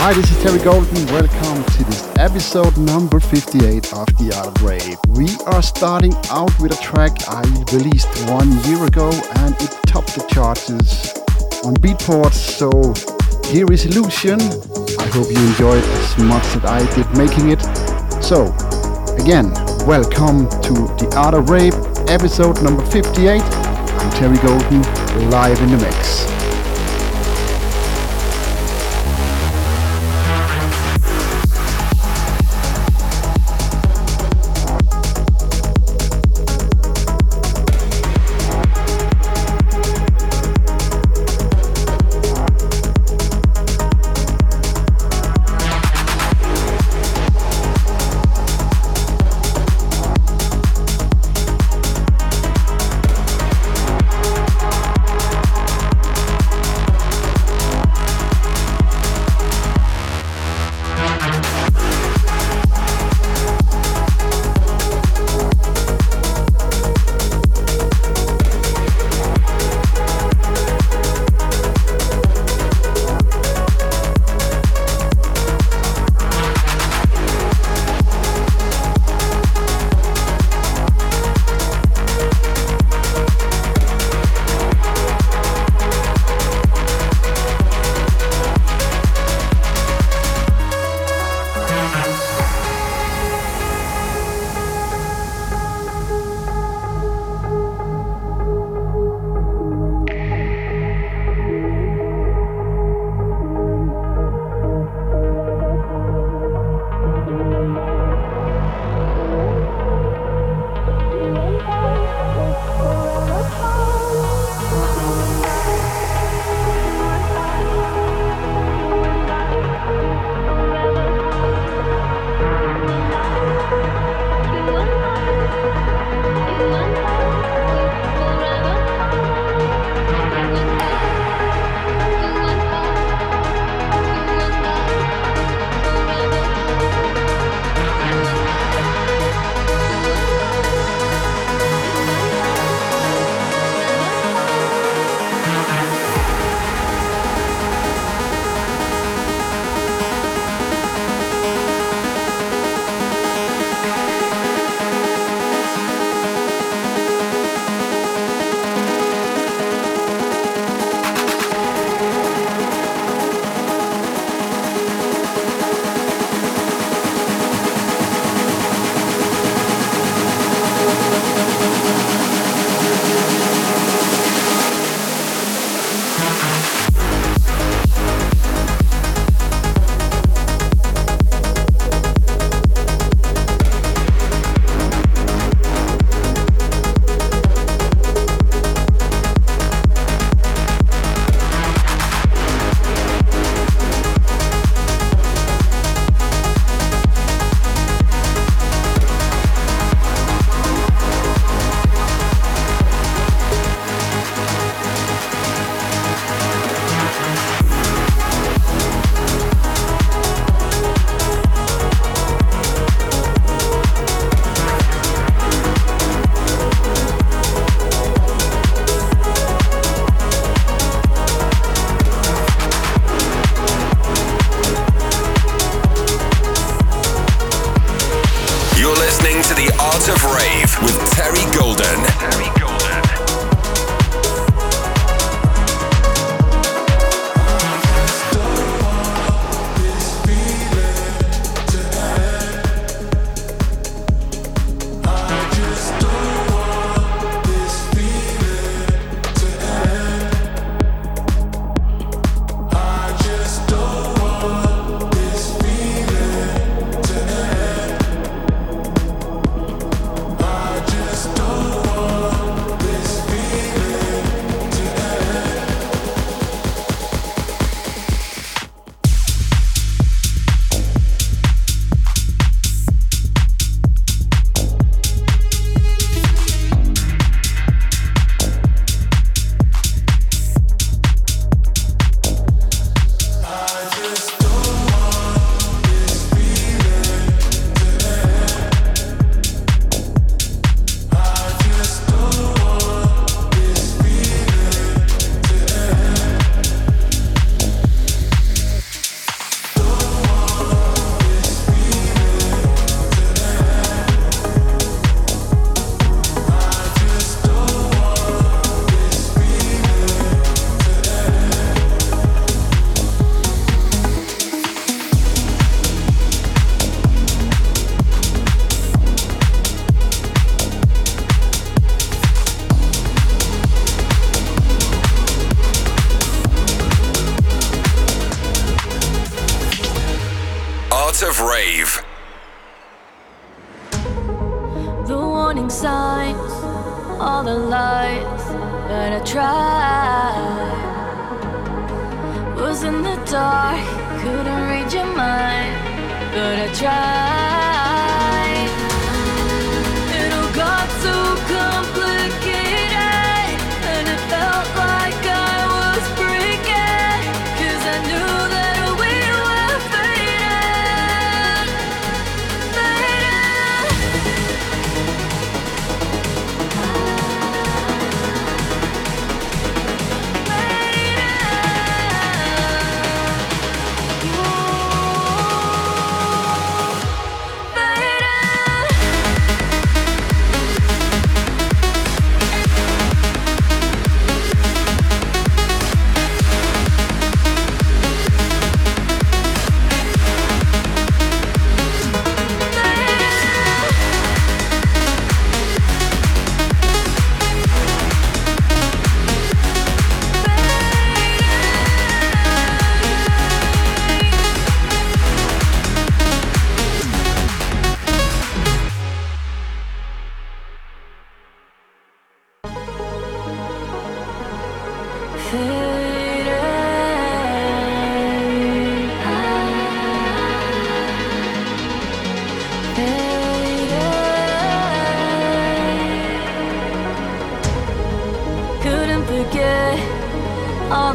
Hi, this is Terry Golden. Welcome to this episode number 58 of The Art of Rave. We are starting out with a track I released one year ago and it topped the charts on Beatport. So here is Illusion. I hope you enjoyed as much as I did making it. So again, welcome to The Art of Rave, episode number 58. I'm Terry Golden, live in the mix.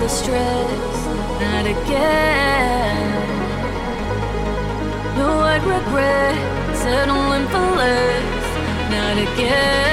the stress, not again. No, I'd regret settling for less, not again.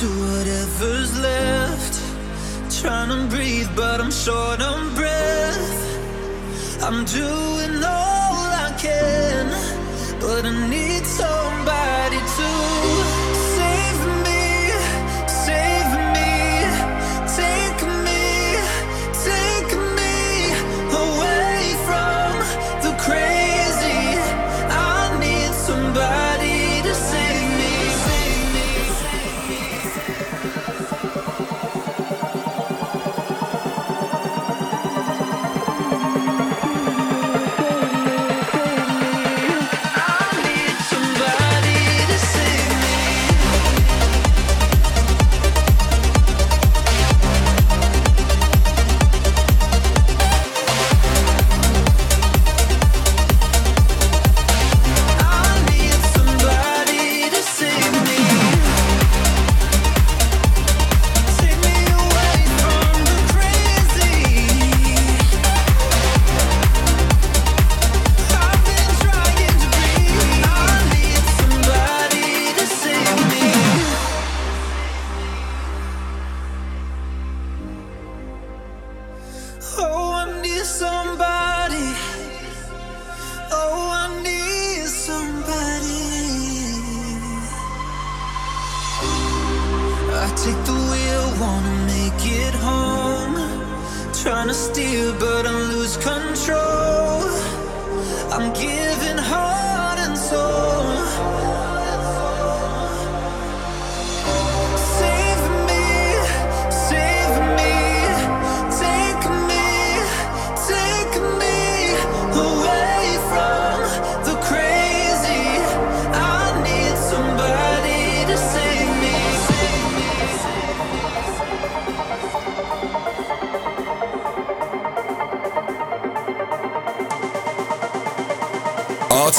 to whatever's left. Trying to breathe, but I'm short on breath. I'm doing all I can, but I need some.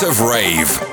of rave.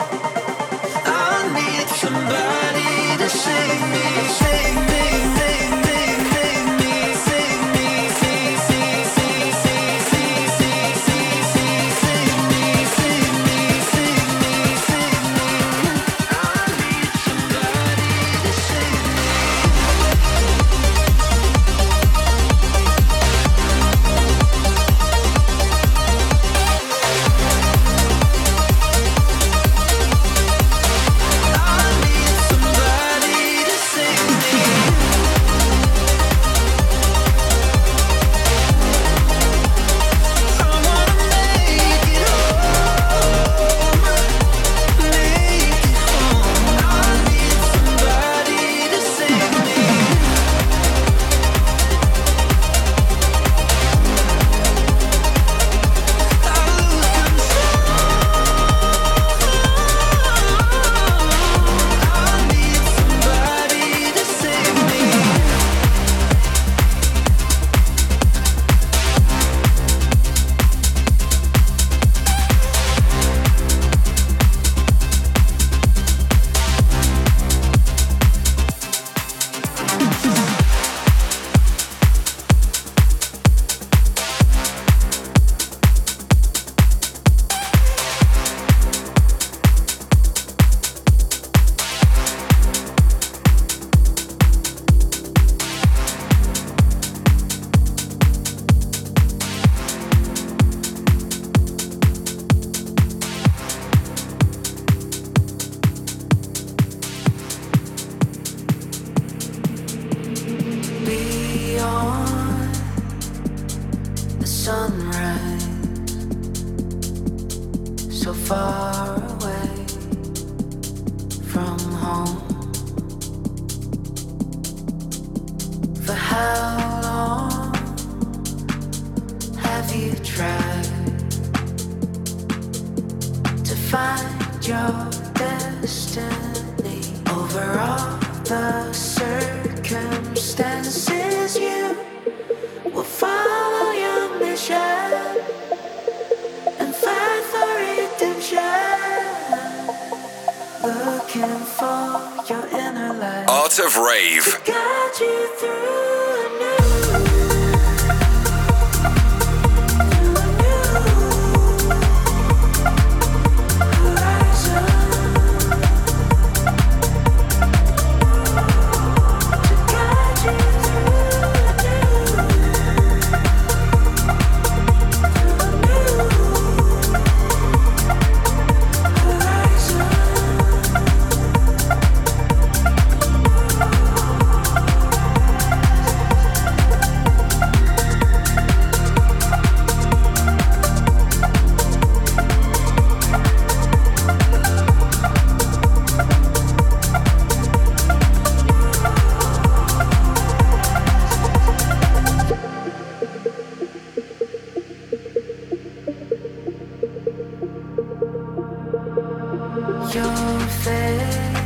your faith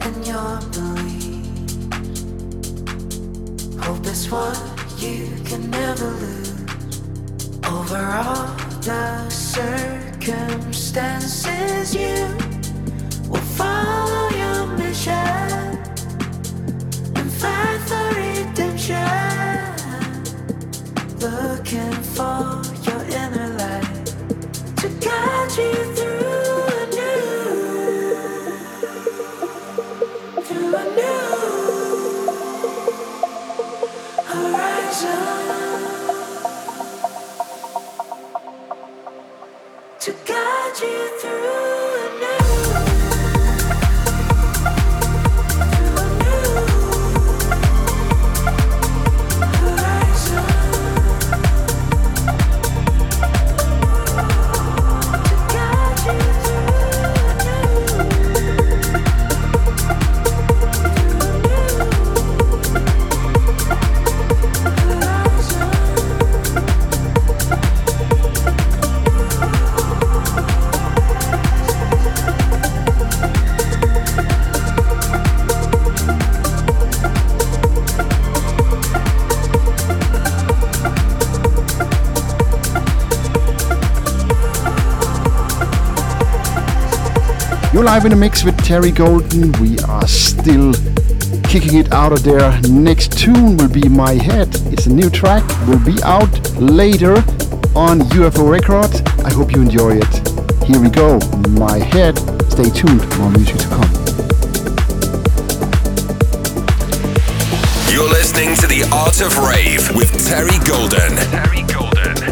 and your belief. Hope is what you can never lose. Over all the circumstances, you will follow your mission and fight for redemption. Looking for. You're live in a mix with Terry Golden. We are still kicking it out of there. Next tune will be My Head. It's a new track. Will be out later on UFO Records. I hope you enjoy it. Here we go. My Head. Stay tuned. More music to come. You're listening to The Art of Rave with Terry Golden. Terry Golden.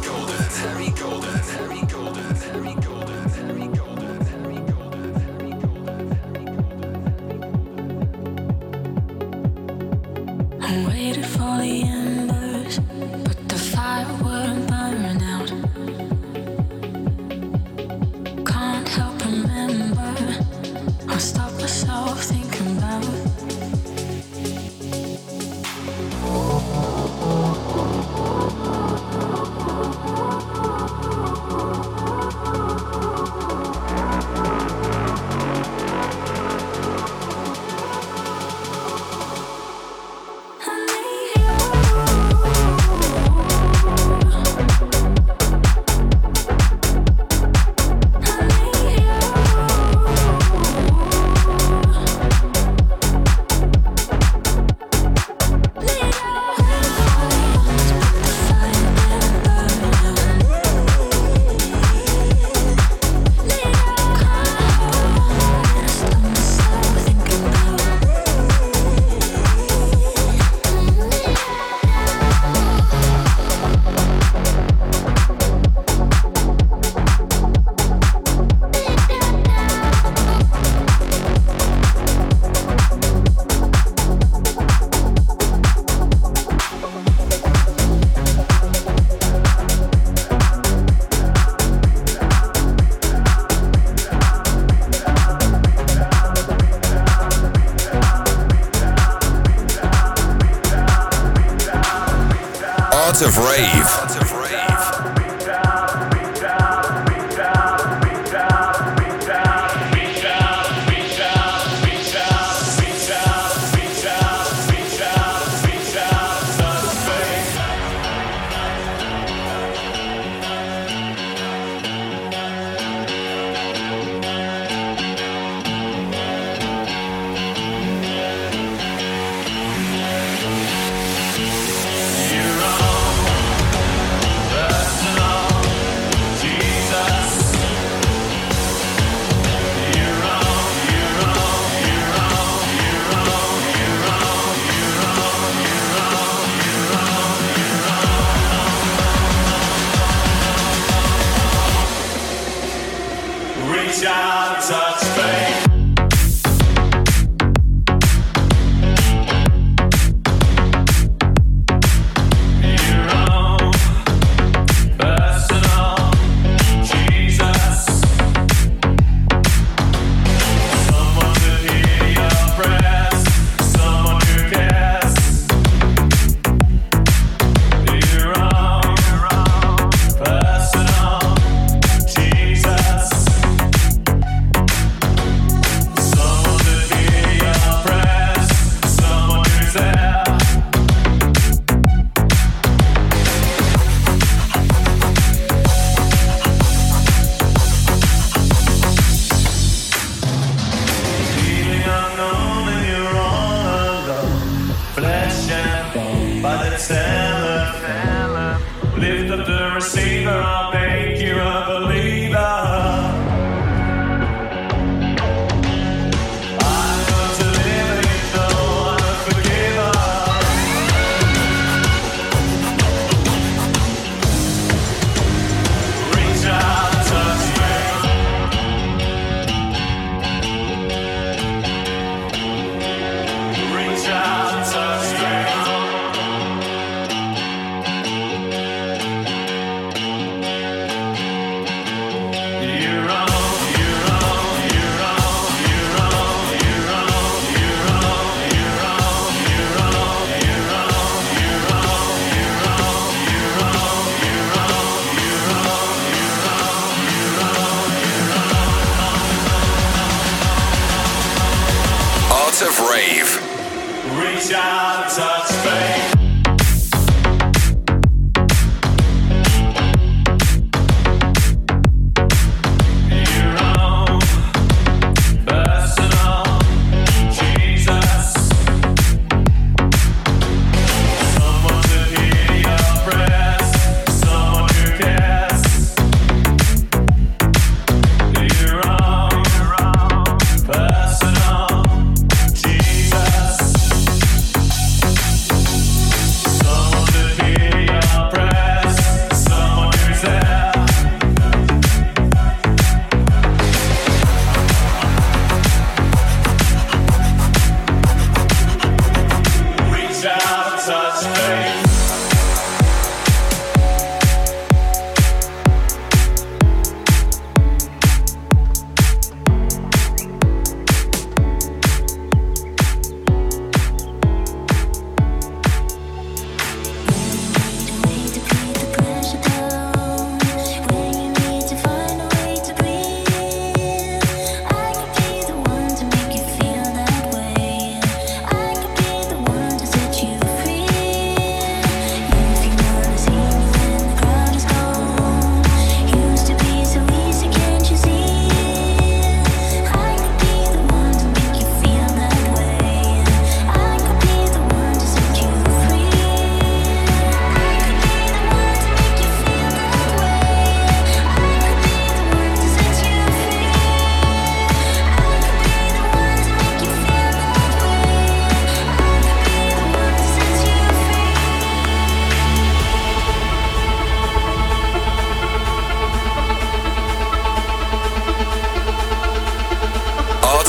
Of Rave. Reach out, touch faith.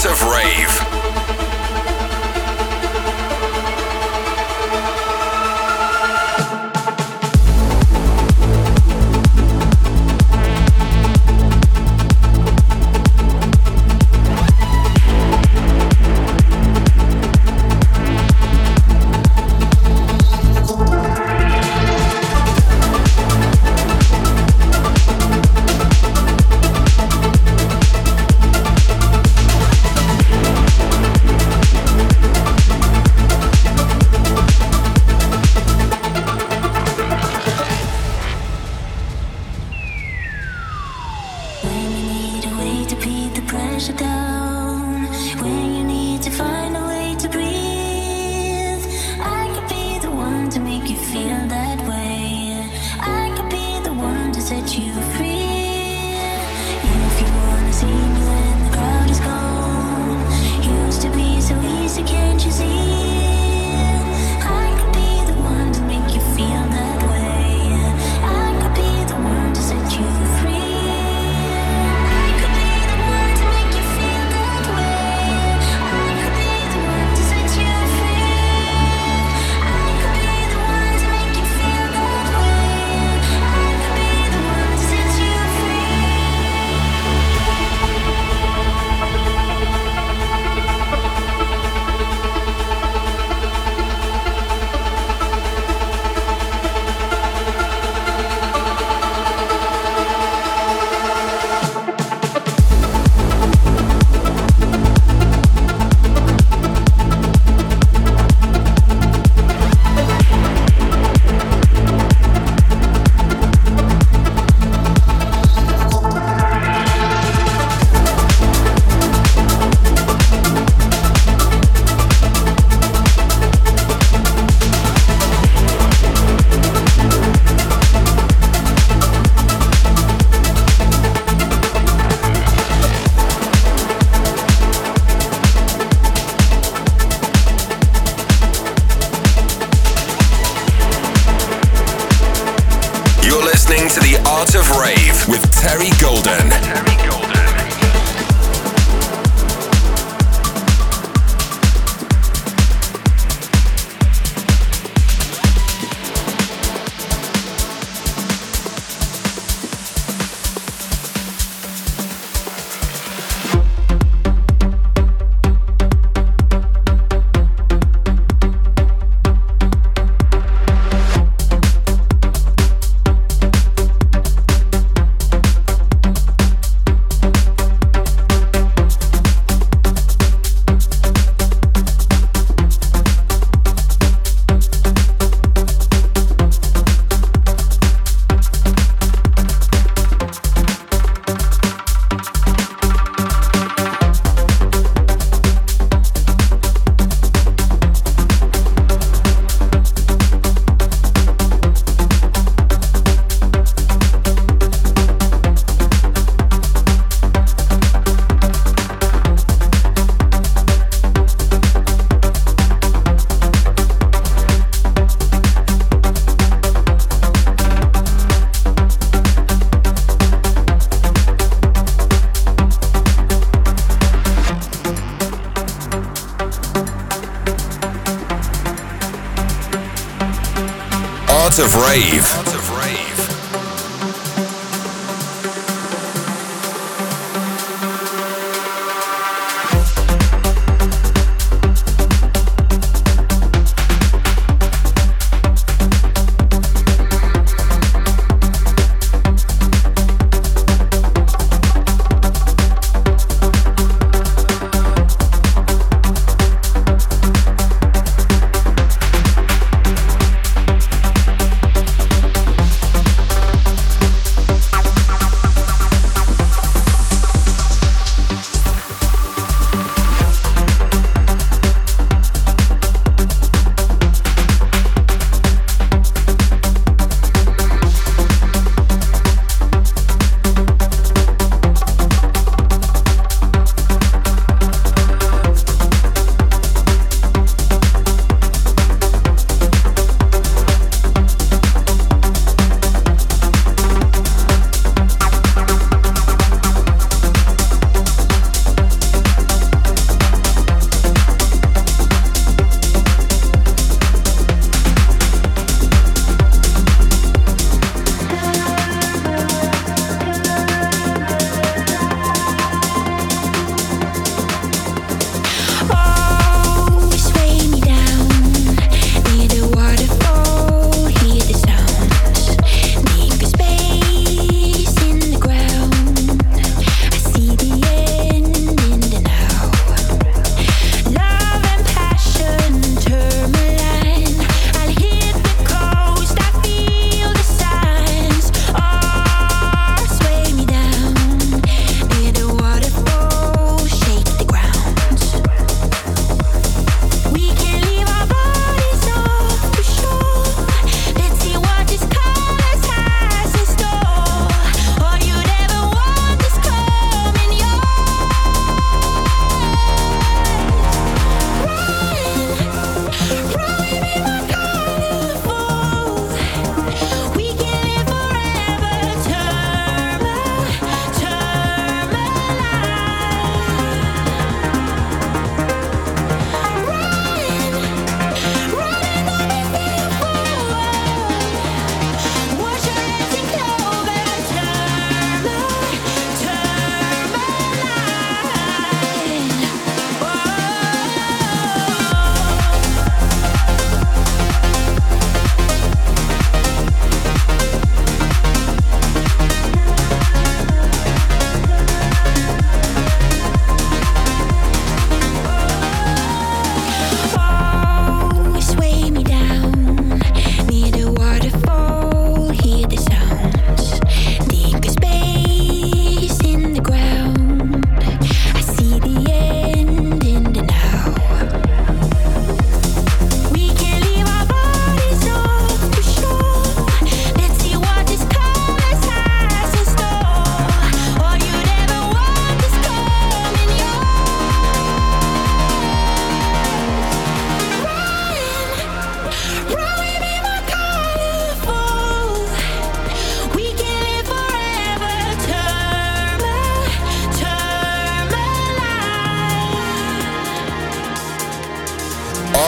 Of Rave. Art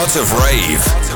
Art of Rave.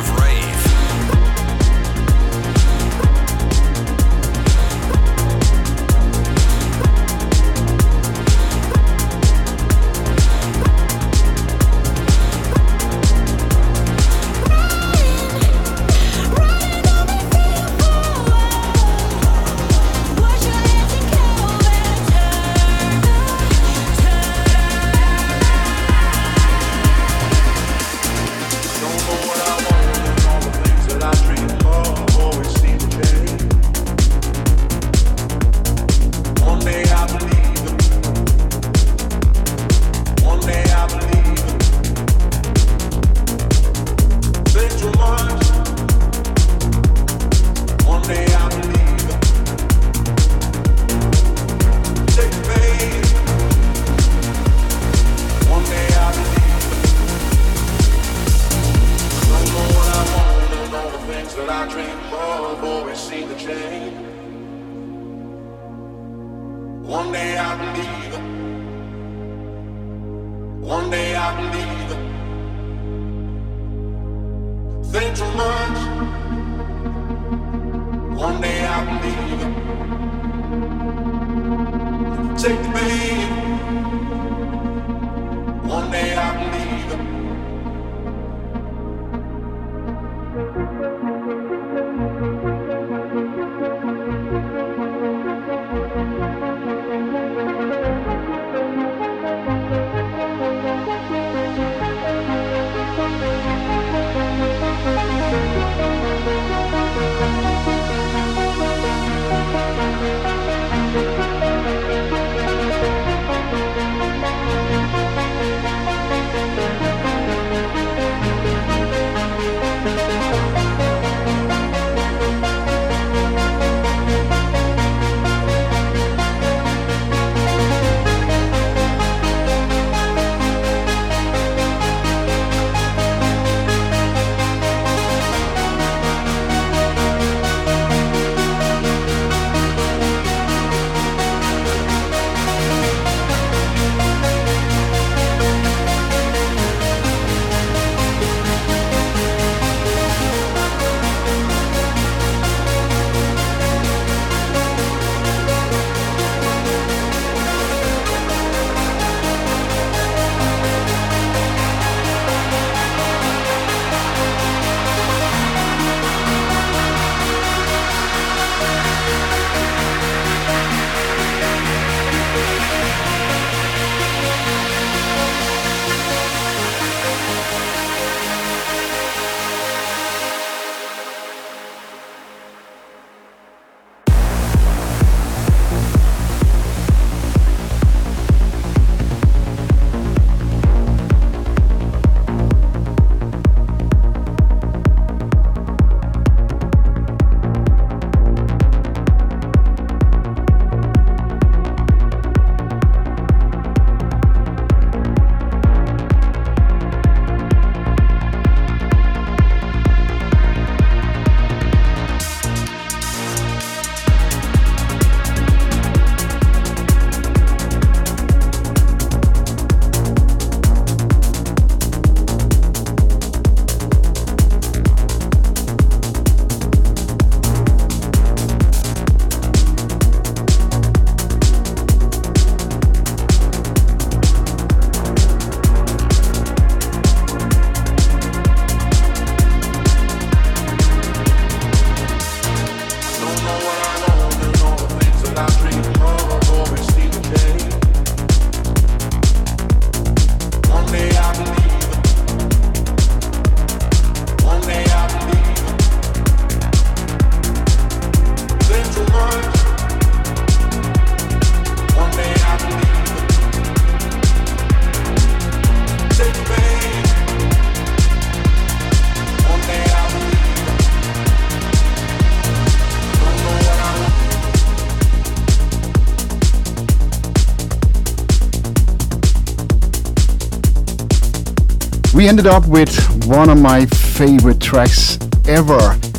Ended up with one of my favorite tracks ever.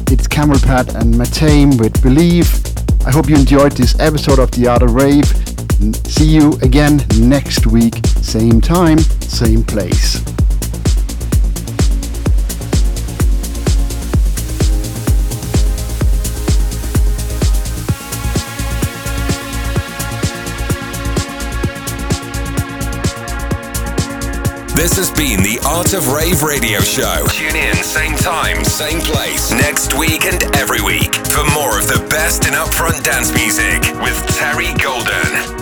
It's Camelphat and Mathame with Believe. I hope you enjoyed this episode of The Art of Rave. See you again next week, same time, same place. Has been the Art of Rave radio show. Tune in, same time, same place, next week and every week for more of the best in upfront dance music with Terry Golden.